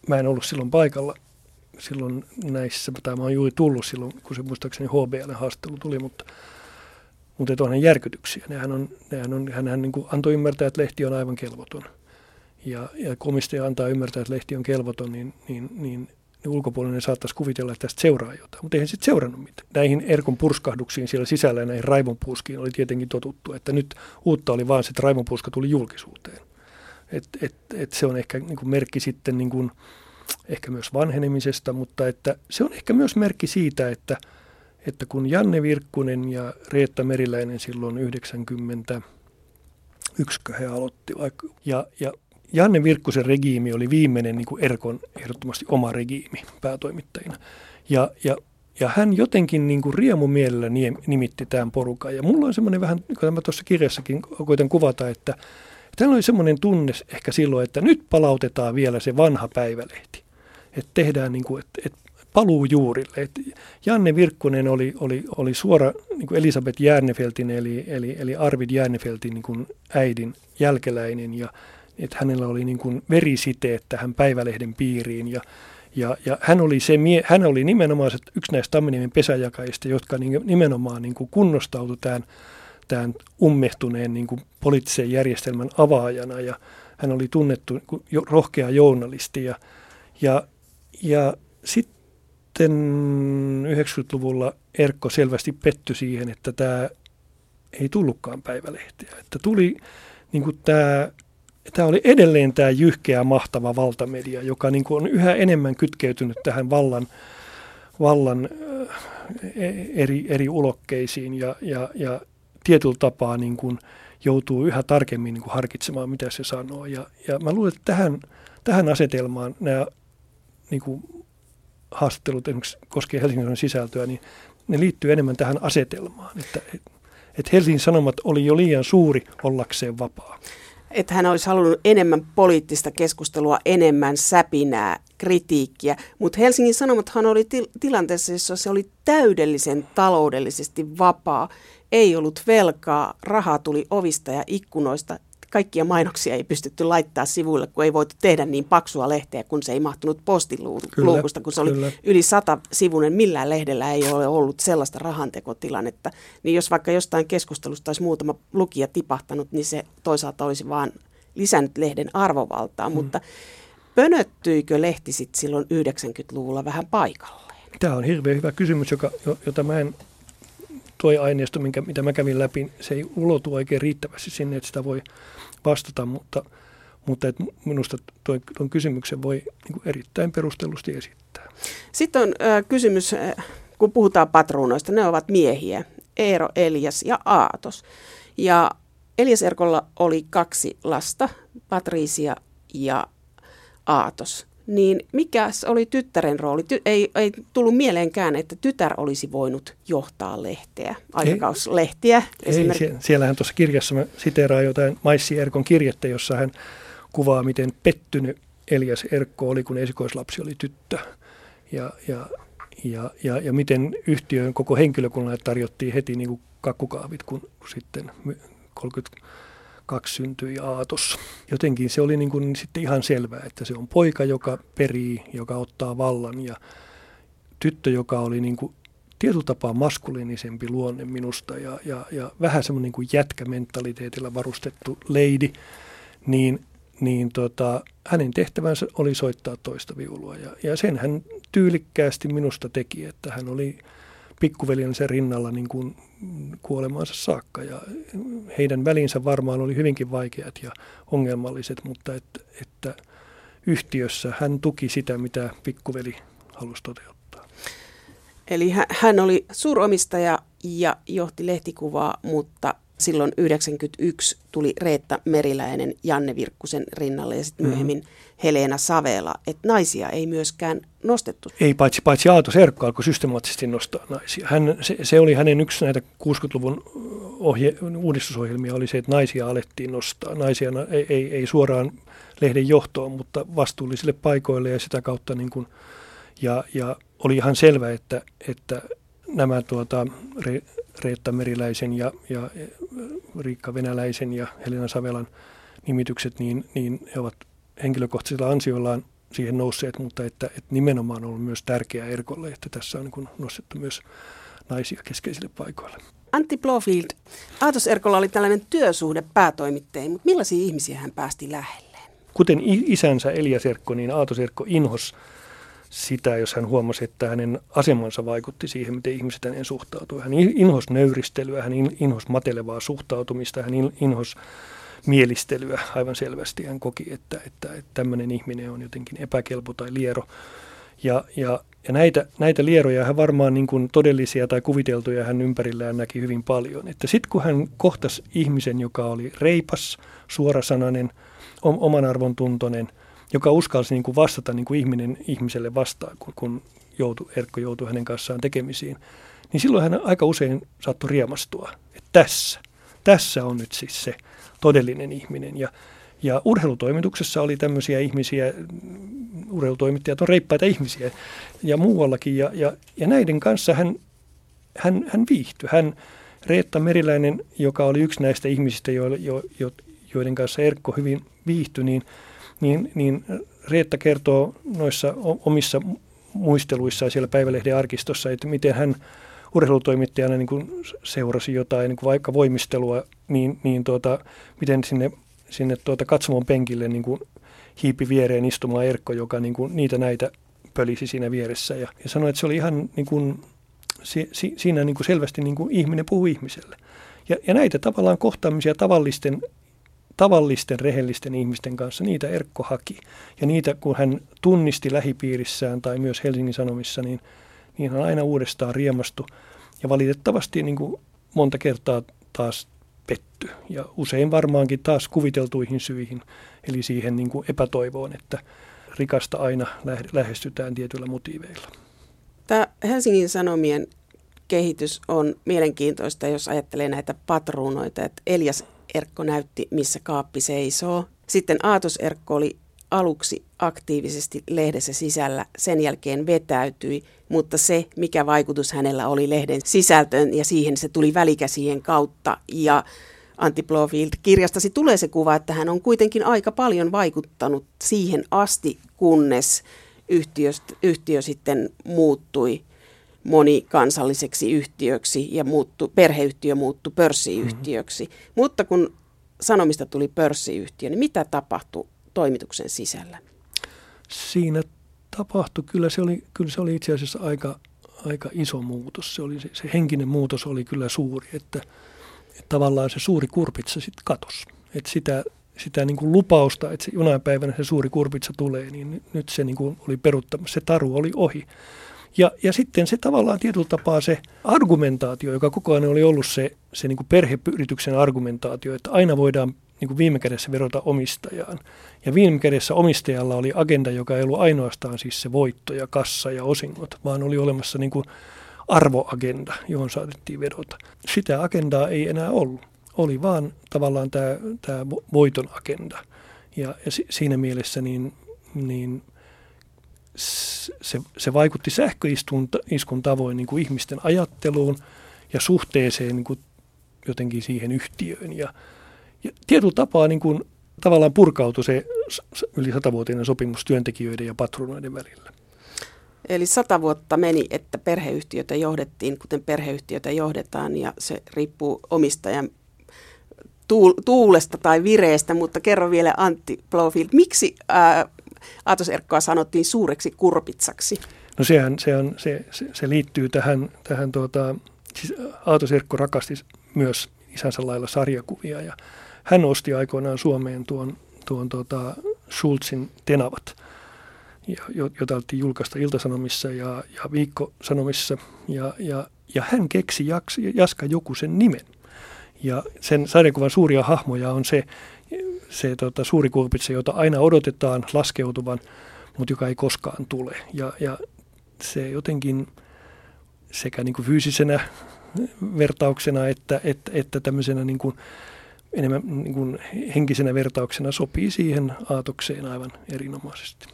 Mä en ollut silloin paikalla silloin näissä, tai mä oon juuri tullut silloin, kun se muistaakseni HBL-haastattelu tuli, mutta, mutta onhan järkytyksiä. Nehän on, nehän on, hän niin antoi ymmärtää, että lehti on aivan kelvoton. Ja, ja komistaja antaa ymmärtää, että lehti on kelvoton, niin, niin, niin ulkopuolinen saattaisi kuvitella, että tästä seuraa jotain. Mutta eihän sitten seurannut mitään. Näihin Erkon purskahduksiin siellä sisällä ja näihin raivonpuuskiin oli tietenkin totuttu, että nyt uutta oli vaan se, että raivonpuuska tuli julkisuuteen. Et, et, et se on ehkä niin kuin merkki sitten niin kuin, ehkä myös vanhenemisesta, mutta että se on ehkä myös merkki siitä, että, että kun Janne Virkkunen ja Reetta Meriläinen silloin 90 yksikö he aloitti, ja, ja Janne Virkkusen regiimi oli viimeinen niin kuin Erkon ehdottomasti oma regiimi päätoimittajina. Ja, ja, ja hän jotenkin niin kuin riemumielellä nimitti tämän porukan. Ja mulla on semmoinen vähän, niin kuin mä tuossa kirjassakin koitan kuvata, että Täällä oli semmoinen tunne ehkä silloin, että nyt palautetaan vielä se vanha päivälehti. Että tehdään niin kuin, että, että paluu juurille. Et Janne Virkkunen oli, oli, oli suora niin kuin Elisabeth Järnefeltin eli, eli, eli Arvid Järnefeltin niin äidin jälkeläinen. Ja että hänellä oli niin kuin verisiteet tähän päivälehden piiriin. Ja, ja, ja hän, oli se, hän oli nimenomaan yksi näistä Tamminiemen pesäjakajista, jotka niin, nimenomaan niin kuin kunnostautui tämän, tämän ummehtuneen niin kuin poliittisen järjestelmän avaajana. Ja hän oli tunnettu jo, rohkea journalisti. Ja, ja, ja sitten 90-luvulla Erkko selvästi pettyi siihen, että tämä ei tullutkaan päivälehtiä. Että tuli niin kuin tämä, tämä oli edelleen tämä jyhkeä, mahtava valtamedia, joka niin kuin on yhä enemmän kytkeytynyt tähän vallan, vallan e, eri, eri ulokkeisiin. Ja, ja, ja tietyllä tapaa niin kuin joutuu yhä tarkemmin niin kuin harkitsemaan, mitä se sanoo. Ja, ja mä luulen, että tähän, tähän asetelmaan nämä niin kuin haastattelut esimerkiksi koskien Helsingin sisältöä, niin ne liittyy enemmän tähän asetelmaan, että, että Helsingin Sanomat oli jo liian suuri ollakseen vapaa. Että hän olisi halunnut enemmän poliittista keskustelua, enemmän säpinää, kritiikkiä, mutta Helsingin Sanomathan oli til- tilanteessa, jossa se oli täydellisen taloudellisesti vapaa, ei ollut velkaa, rahaa tuli ovista ja ikkunoista, kaikkia mainoksia ei pystytty laittaa sivuille, kun ei voitu tehdä niin paksua lehteä, kun se ei mahtunut postiluukusta, kun se oli kyllä. yli sata sivunen. Millään lehdellä ei ole ollut sellaista rahantekotilannetta. Niin jos vaikka jostain keskustelusta olisi muutama lukija tipahtanut, niin se toisaalta olisi vaan lisännyt lehden arvovaltaa. Mm. Mutta pönöttyikö lehti sitten silloin 90-luvulla vähän paikalleen? Tämä on hirveän hyvä kysymys, joka, jota mä en tuo aineisto, minkä, mitä mä kävin läpi, se ei ulotu oikein riittävästi sinne, että sitä voi vastata, mutta, mutta et minusta tuon kysymyksen voi niin erittäin perustellusti esittää. Sitten on äh, kysymys, kun puhutaan patruunoista, ne ovat miehiä, Eero, Elias ja Aatos. Ja Elias Erkolla oli kaksi lasta, Patriisia ja Aatos niin mikä oli tyttären rooli? Ty- ei, ei tullut mieleenkään, että tytär olisi voinut johtaa lehteä, aikakauslehtiä ei. Ei, siellähän tuossa kirjassa mä siteeraan jotain Maissi Erkon kirjettä, jossa hän kuvaa, miten pettynyt Elias Erkko oli, kun esikoislapsi oli tyttö. Ja, ja, ja, ja, ja miten yhtiön koko henkilökunnalle tarjottiin heti niin kuin kakkukaavit, kun sitten 30 kaksi syntyi Aatos. Jotenkin se oli niin kuin sitten ihan selvää, että se on poika, joka perii, joka ottaa vallan ja tyttö, joka oli niin kuin tietyllä tapaa maskuliinisempi luonne minusta ja, ja, ja vähän semmoinen niin kuin jätkämentaliteetilla varustettu leidi, niin, niin tota, hänen tehtävänsä oli soittaa toista viulua. Ja, ja sen hän tyylikkäästi minusta teki, että hän oli pikkuveljensä rinnalla niin kuin kuolemaansa saakka. Ja heidän välinsä varmaan oli hyvinkin vaikeat ja ongelmalliset, mutta että, että yhtiössä hän tuki sitä, mitä pikkuveli halusi toteuttaa. Eli hän oli suuromistaja ja johti lehtikuvaa, mutta silloin 91 tuli Reetta Meriläinen Janne Virkkusen rinnalle ja sitten mm-hmm. myöhemmin mm. Helena Savela, että naisia ei myöskään nostettu. Ei, paitsi, paitsi Aato Serkka alkoi systemaattisesti nostaa naisia. Hän, se, se, oli hänen yksi näitä 60-luvun ohje, uudistusohjelmia, oli se, että naisia alettiin nostaa. Naisia ei, ei, ei suoraan lehden johtoon, mutta vastuullisille paikoille ja sitä kautta niin kuin, ja, ja oli ihan selvä, että, että nämä tuota, Re, Reetta Meriläisen ja, ja Riikka Venäläisen ja Helena Savelan nimitykset, niin, niin he ovat henkilökohtaisilla ansioillaan siihen nousseet, mutta että, että nimenomaan on ollut myös tärkeää Erkolle, että tässä on niin nostettu myös naisia keskeisille paikoille. Antti Blofield, Aatos Erkolla oli tällainen työsuhde päätoimittaja, mutta millaisia ihmisiä hän päästi lähelleen? Kuten isänsä Elias Erkko, niin Aatos Erkko inhos sitä, jos hän huomasi, että hänen asemansa vaikutti siihen, miten ihmiset hänen suhtautuivat. Hän inhos nöyristelyä, hän inhos matelevaa suhtautumista, hän inhos mielistelyä aivan selvästi. Hän koki, että, että, että tämmöinen ihminen on jotenkin epäkelpo tai liero. Ja, ja, ja näitä, näitä lieroja hän varmaan niin kuin todellisia tai kuviteltuja hän ympärillään näki hyvin paljon. Että sitten kun hän kohtasi ihmisen, joka oli reipas, suorasanainen, oman arvon joka uskalsi niin kuin vastata niin kuin ihminen ihmiselle vastaan, kun, kun joutu, Erkko joutui hänen kanssaan tekemisiin, niin silloin hän aika usein saattoi riemastua, että tässä, tässä on nyt siis se todellinen ihminen. Ja, ja urheilutoimituksessa oli tämmöisiä ihmisiä, urheilutoimittajat on reippaita ihmisiä ja muuallakin. Ja, ja, ja näiden kanssa hän, hän, hän viihtyi. Hän, Reetta Meriläinen, joka oli yksi näistä ihmisistä, jo, jo, jo, joiden kanssa Erkko hyvin viihtyi, niin, niin, niin Reetta kertoo noissa omissa muisteluissaan siellä Päivälehden arkistossa, että miten hän urheilutoimittajana niin kuin seurasi jotain niin kuin vaikka voimistelua, niin, niin tuota, miten sinne, sinne tuota katsomon penkille niin kuin hiipi viereen istumaan Erkko, joka niin kuin niitä näitä pölisi siinä vieressä. Ja, ja sanoi, että se oli ihan niin kuin, si, si, siinä niin kuin selvästi niin kuin ihminen puhuu ihmiselle. Ja, ja näitä tavallaan kohtaamisia tavallisten tavallisten rehellisten ihmisten kanssa, niitä Erkko haki. Ja niitä, kun hän tunnisti lähipiirissään tai myös Helsingin Sanomissa, niin, niin hän aina uudestaan riemastu. Ja valitettavasti niin kuin monta kertaa taas petty. Ja usein varmaankin taas kuviteltuihin syihin, eli siihen niin kuin epätoivoon, että rikasta aina lähestytään tietyillä motiiveilla. Tämä Helsingin Sanomien kehitys on mielenkiintoista, jos ajattelee näitä patruunoita, että Elias Erkko näytti, missä kaappi seisoo. Sitten Aatos Erkko oli aluksi aktiivisesti lehdessä sisällä, sen jälkeen vetäytyi, mutta se, mikä vaikutus hänellä oli lehden sisältöön ja siihen se tuli välikäsien kautta ja Antti Blofield kirjastasi tulee se kuva, että hän on kuitenkin aika paljon vaikuttanut siihen asti, kunnes yhtiö, yhtiö sitten muuttui monikansalliseksi yhtiöksi ja muuttu, perheyhtiö muuttui pörssiyhtiöksi. Mm-hmm. Mutta kun Sanomista tuli pörssiyhtiö, niin mitä tapahtui toimituksen sisällä? Siinä tapahtui, kyllä se oli, kyllä se oli itse asiassa aika, aika iso muutos. Se, oli, se, se henkinen muutos oli kyllä suuri, että, että tavallaan se suuri kurpitsa sitten katosi. Että sitä, sitä niin kuin lupausta, että se jonain päivänä se suuri kurpitsa tulee, niin nyt se niin kuin oli peruttamassa. Se taru oli ohi. Ja, ja sitten se tavallaan tietyllä tapaa se argumentaatio, joka koko ajan oli ollut se, se niin kuin perheyrityksen argumentaatio, että aina voidaan niin kuin viime kädessä verota omistajaan. Ja viime kädessä omistajalla oli agenda, joka ei ollut ainoastaan siis se voitto ja kassa ja osingot, vaan oli olemassa niin kuin arvoagenda, johon saatettiin vedota. Sitä agendaa ei enää ollut. Oli vaan tavallaan tämä, tämä voiton agenda. Ja, ja siinä mielessä niin, niin se, se vaikutti sähköiskun tavoin niin kuin ihmisten ajatteluun ja suhteeseen niin kuin jotenkin siihen yhtiöön. Ja, ja tietyllä tapaa niin kuin, tavallaan purkautui se yli satavuotinen sopimus työntekijöiden ja patronoiden välillä. Eli sata vuotta meni, että perheyhtiötä johdettiin, kuten perheyhtiötä johdetaan, ja se riippuu omistajan tuulesta tai vireestä, mutta kerro vielä Antti Blofield, miksi ää, Aatos Erkkoa sanottiin suureksi kurpitsaksi? No sehän, se, on, se, se, se liittyy tähän, tähän tuota, siis Aatos Erkko rakasti myös isänsä lailla sarjakuvia ja hän osti aikoinaan Suomeen tuon, tuon tuota Schulzin Tenavat, jota oltiin julkaista Iltasanomissa ja, ja Viikko-sanomissa ja, ja, ja hän keksi Jaks, Jaska joku sen nimen. Ja sen sarjakuvan suuria hahmoja on se, se tota, suuri kurpitse, jota aina odotetaan laskeutuvan, mutta joka ei koskaan tule. Ja, ja se jotenkin sekä niin kuin fyysisenä vertauksena että, että, että tämmöisenä niin kuin enemmän niin kuin henkisenä vertauksena sopii siihen aatokseen aivan erinomaisesti.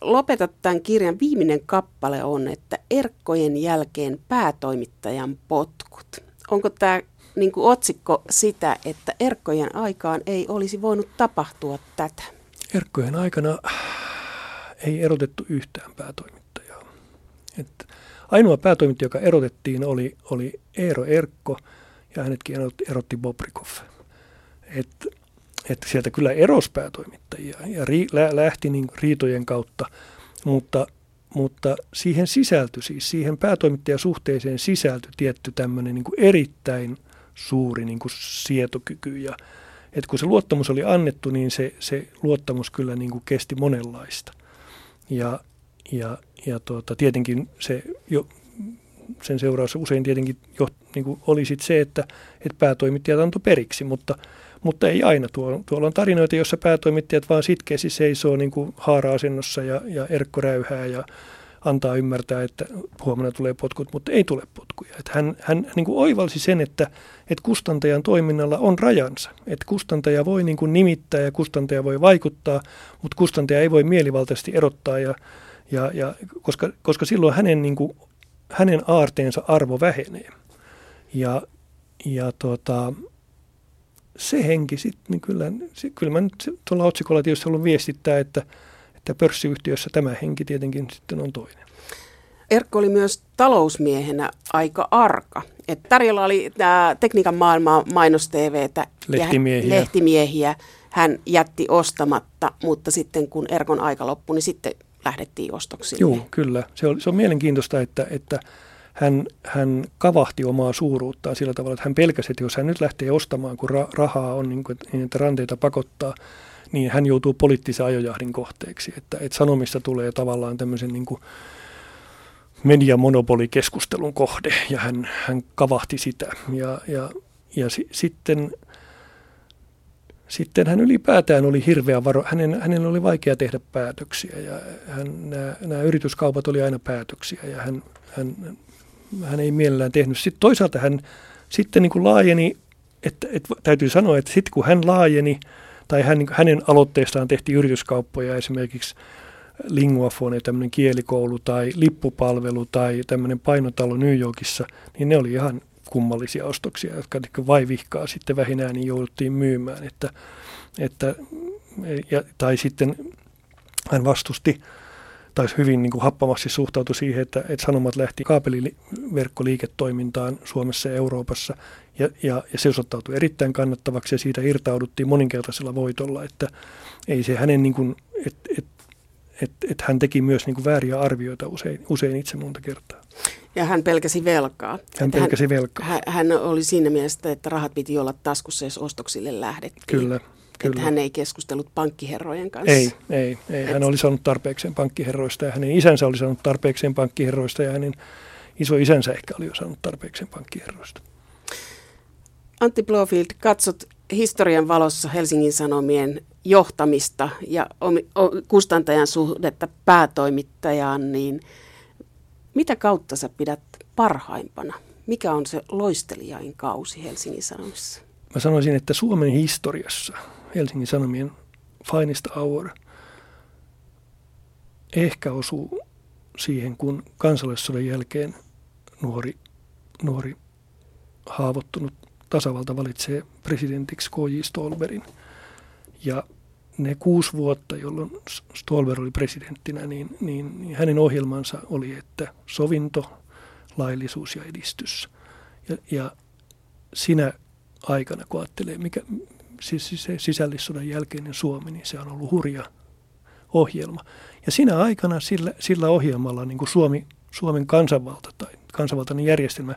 Lopeta tämän kirjan viimeinen kappale on, että Erkkojen jälkeen päätoimittajan potkut. Onko tämä niin kuin otsikko sitä, että Erkkojen aikaan ei olisi voinut tapahtua tätä? Erkkojen aikana ei erotettu yhtään päätoimittajaa. Et ainoa päätoimittaja, joka erotettiin, oli, oli Eero Erkko ja hänetkin erotti Bobrikov. Et, et sieltä kyllä erosi päätoimittajia ja ri, lä, lähti niin riitojen kautta, mutta, mutta siihen sisältyi siis, siihen päätoimittajasuhteeseen sisältyi tietty tämmöinen niin erittäin suuri niin kuin sietokyky. Ja, että kun se luottamus oli annettu, niin se, se luottamus kyllä niin kuin kesti monenlaista. Ja, ja, ja tuota, tietenkin se jo, sen seuraus usein tietenkin jo, niin kuin oli sit se, että, että päätoimittajat antoi periksi, mutta, mutta ei aina. Tuo, tuolla on tarinoita, joissa päätoimittajat vaan sitkeästi seisoo niin kuin haara-asennossa ja, ja Erkko räyhää ja antaa ymmärtää, että huomenna tulee potkut, mutta ei tule potkuja. Että hän hän niin kuin oivalsi sen, että, että kustantajan toiminnalla on rajansa. Että kustantaja voi niin kuin nimittää ja kustantaja voi vaikuttaa, mutta kustantaja ei voi mielivaltaisesti erottaa, ja, ja, ja, koska, koska silloin hänen, niin kuin, hänen aarteensa arvo vähenee. Ja, ja tuota, se henki sitten, niin kyllä, kyllä mä nyt tuolla otsikolla tietysti haluan viestittää, että, että pörssiyhtiössä tämä henki tietenkin sitten on toinen. Erkko oli myös talousmiehenä aika arka. Et tarjolla oli tämä tekniikan maailmaa mainos TVtä lehtimiehiä. lehtimiehiä. Hän jätti ostamatta, mutta sitten kun Erkon aika loppui, niin sitten lähdettiin ostoksille. Joo, kyllä. Se on, se on mielenkiintoista, että, että hän, hän kavahti omaa suuruuttaan sillä tavalla, että hän pelkäsi, että jos hän nyt lähtee ostamaan, kun ra- rahaa on niin, kuin, niin, että ranteita pakottaa, niin hän joutuu poliittisen ajojahdin kohteeksi. Että, että sanomista tulee tavallaan tämmöisen niin kuin mediamonopolikeskustelun kohde, ja hän, hän kavahti sitä. Ja, ja, ja si, sitten, sitten hän ylipäätään oli hirveä varo, hänen, hänen oli vaikea tehdä päätöksiä, ja hän, nämä, nämä yrityskaupat oli aina päätöksiä, ja hän, hän hän ei mielellään tehnyt. Sitten toisaalta hän sitten niin kuin laajeni, että, että täytyy sanoa, että sitten kun hän laajeni, tai hän, hänen aloitteestaan tehtiin yrityskauppoja esimerkiksi Linguafone, tämmöinen kielikoulu tai lippupalvelu tai tämmöinen painotalo New Yorkissa, niin ne oli ihan kummallisia ostoksia, jotka niin vaivihkaa sitten vähinään niin jouduttiin myymään. Että, että, ja, tai sitten hän vastusti tai hyvin niin kuin happamasti suhtautui siihen, että, että Sanomat lähti kaapeliverkkoliiketoimintaan Suomessa ja Euroopassa, ja, ja, ja se osoittautui erittäin kannattavaksi, ja siitä irtauduttiin moninkertaisella voitolla, että ei se hänen, niin kuin, et, et, et, et hän teki myös niin kuin vääriä arvioita usein, usein itse monta kertaa. Ja hän pelkäsi velkaa. Hän pelkäsi velkaa. Hän, hän oli siinä mielessä, että rahat piti olla taskussa, jos ostoksille lähdettiin. Kyllä. Kyllä. Että hän ei keskustellut pankkiherrojen kanssa. Ei, ei, ei. Hän Et... oli saanut tarpeekseen pankkiherroista ja hänen isänsä oli saanut tarpeekseen pankkiherroista ja hänen iso isänsä ehkä oli jo saanut tarpeekseen pankkiherroista. Antti Blofield, katsot historian valossa Helsingin Sanomien johtamista ja kustantajan suhdetta päätoimittajaan, niin mitä kautta sä pidät parhaimpana? Mikä on se loistelijain kausi Helsingin Sanomissa? Mä sanoisin, että Suomen historiassa Helsingin Sanomien finest hour ehkä osuu siihen, kun kansalaissodan jälkeen nuori, nuori haavoittunut tasavalta valitsee presidentiksi K.J. Stolberin. Ja ne kuusi vuotta, jolloin Stolber oli presidenttinä, niin, niin, niin hänen ohjelmansa oli, että sovinto, laillisuus ja edistys. Ja, ja sinä aikana, kun ajattelee, mikä, siis se sisällissodan jälkeinen Suomi, niin se on ollut hurja ohjelma. Ja siinä aikana sillä, sillä ohjelmalla niin kuin Suomi, Suomen kansanvalta tai kansanvaltainen järjestelmä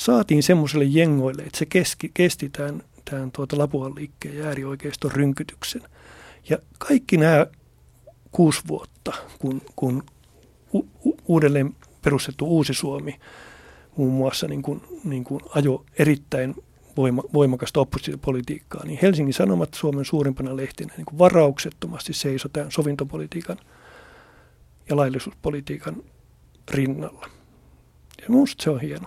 saatiin semmoiselle jengoille, että se keski, kesti tämän, tämän tuota Lapuan liikkeen ja äärioikeiston rynkytyksen. Ja kaikki nämä kuusi vuotta, kun, kun u, u, uudelleen perustettu Uusi Suomi muun muassa niin kuin, niin kuin ajo erittäin voima, voimakasta oppositiopolitiikkaa, niin Helsingin Sanomat Suomen suurimpana lehtinä niin kuin varauksettomasti seisoi tämän sovintopolitiikan ja laillisuuspolitiikan rinnalla. Ja minusta se on hieno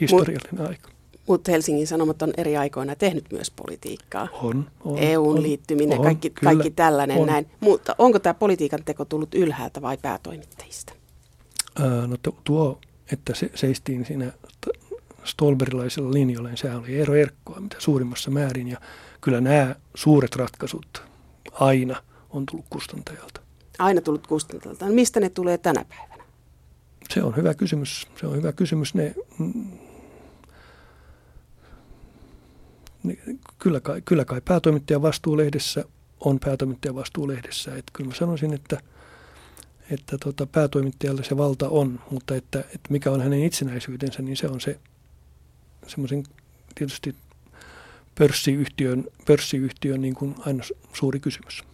historiallinen Mut, aika. Mutta Helsingin Sanomat on eri aikoina tehnyt myös politiikkaa. On. on EUn on, liittyminen, on, kaikki, kyllä, kaikki tällainen on. näin. Mutta onko tämä politiikan teko tullut ylhäältä vai päätoimittajista? Ää, no tuo, että se, seistiin siinä stolberilaisella linjalla, niin sehän oli Eero Erkkoa mitä suurimmassa määrin. Ja kyllä nämä suuret ratkaisut aina on tullut kustantajalta. Aina tullut kustantajalta. No mistä ne tulee tänä päivänä? Se on hyvä kysymys. Se on hyvä kysymys. Ne, ne kyllä, kai, kyllä kai päätoimittajan vastuulehdessä on päätoimittajan vastuulehdessä. Että kyllä mä sanoisin, että, että tota, päätoimittajalle se valta on, mutta että, että mikä on hänen itsenäisyytensä, niin se on se semmoisen tietysti pörssiyhtiön, pörssiyhtiön niin kuin aina suuri kysymys.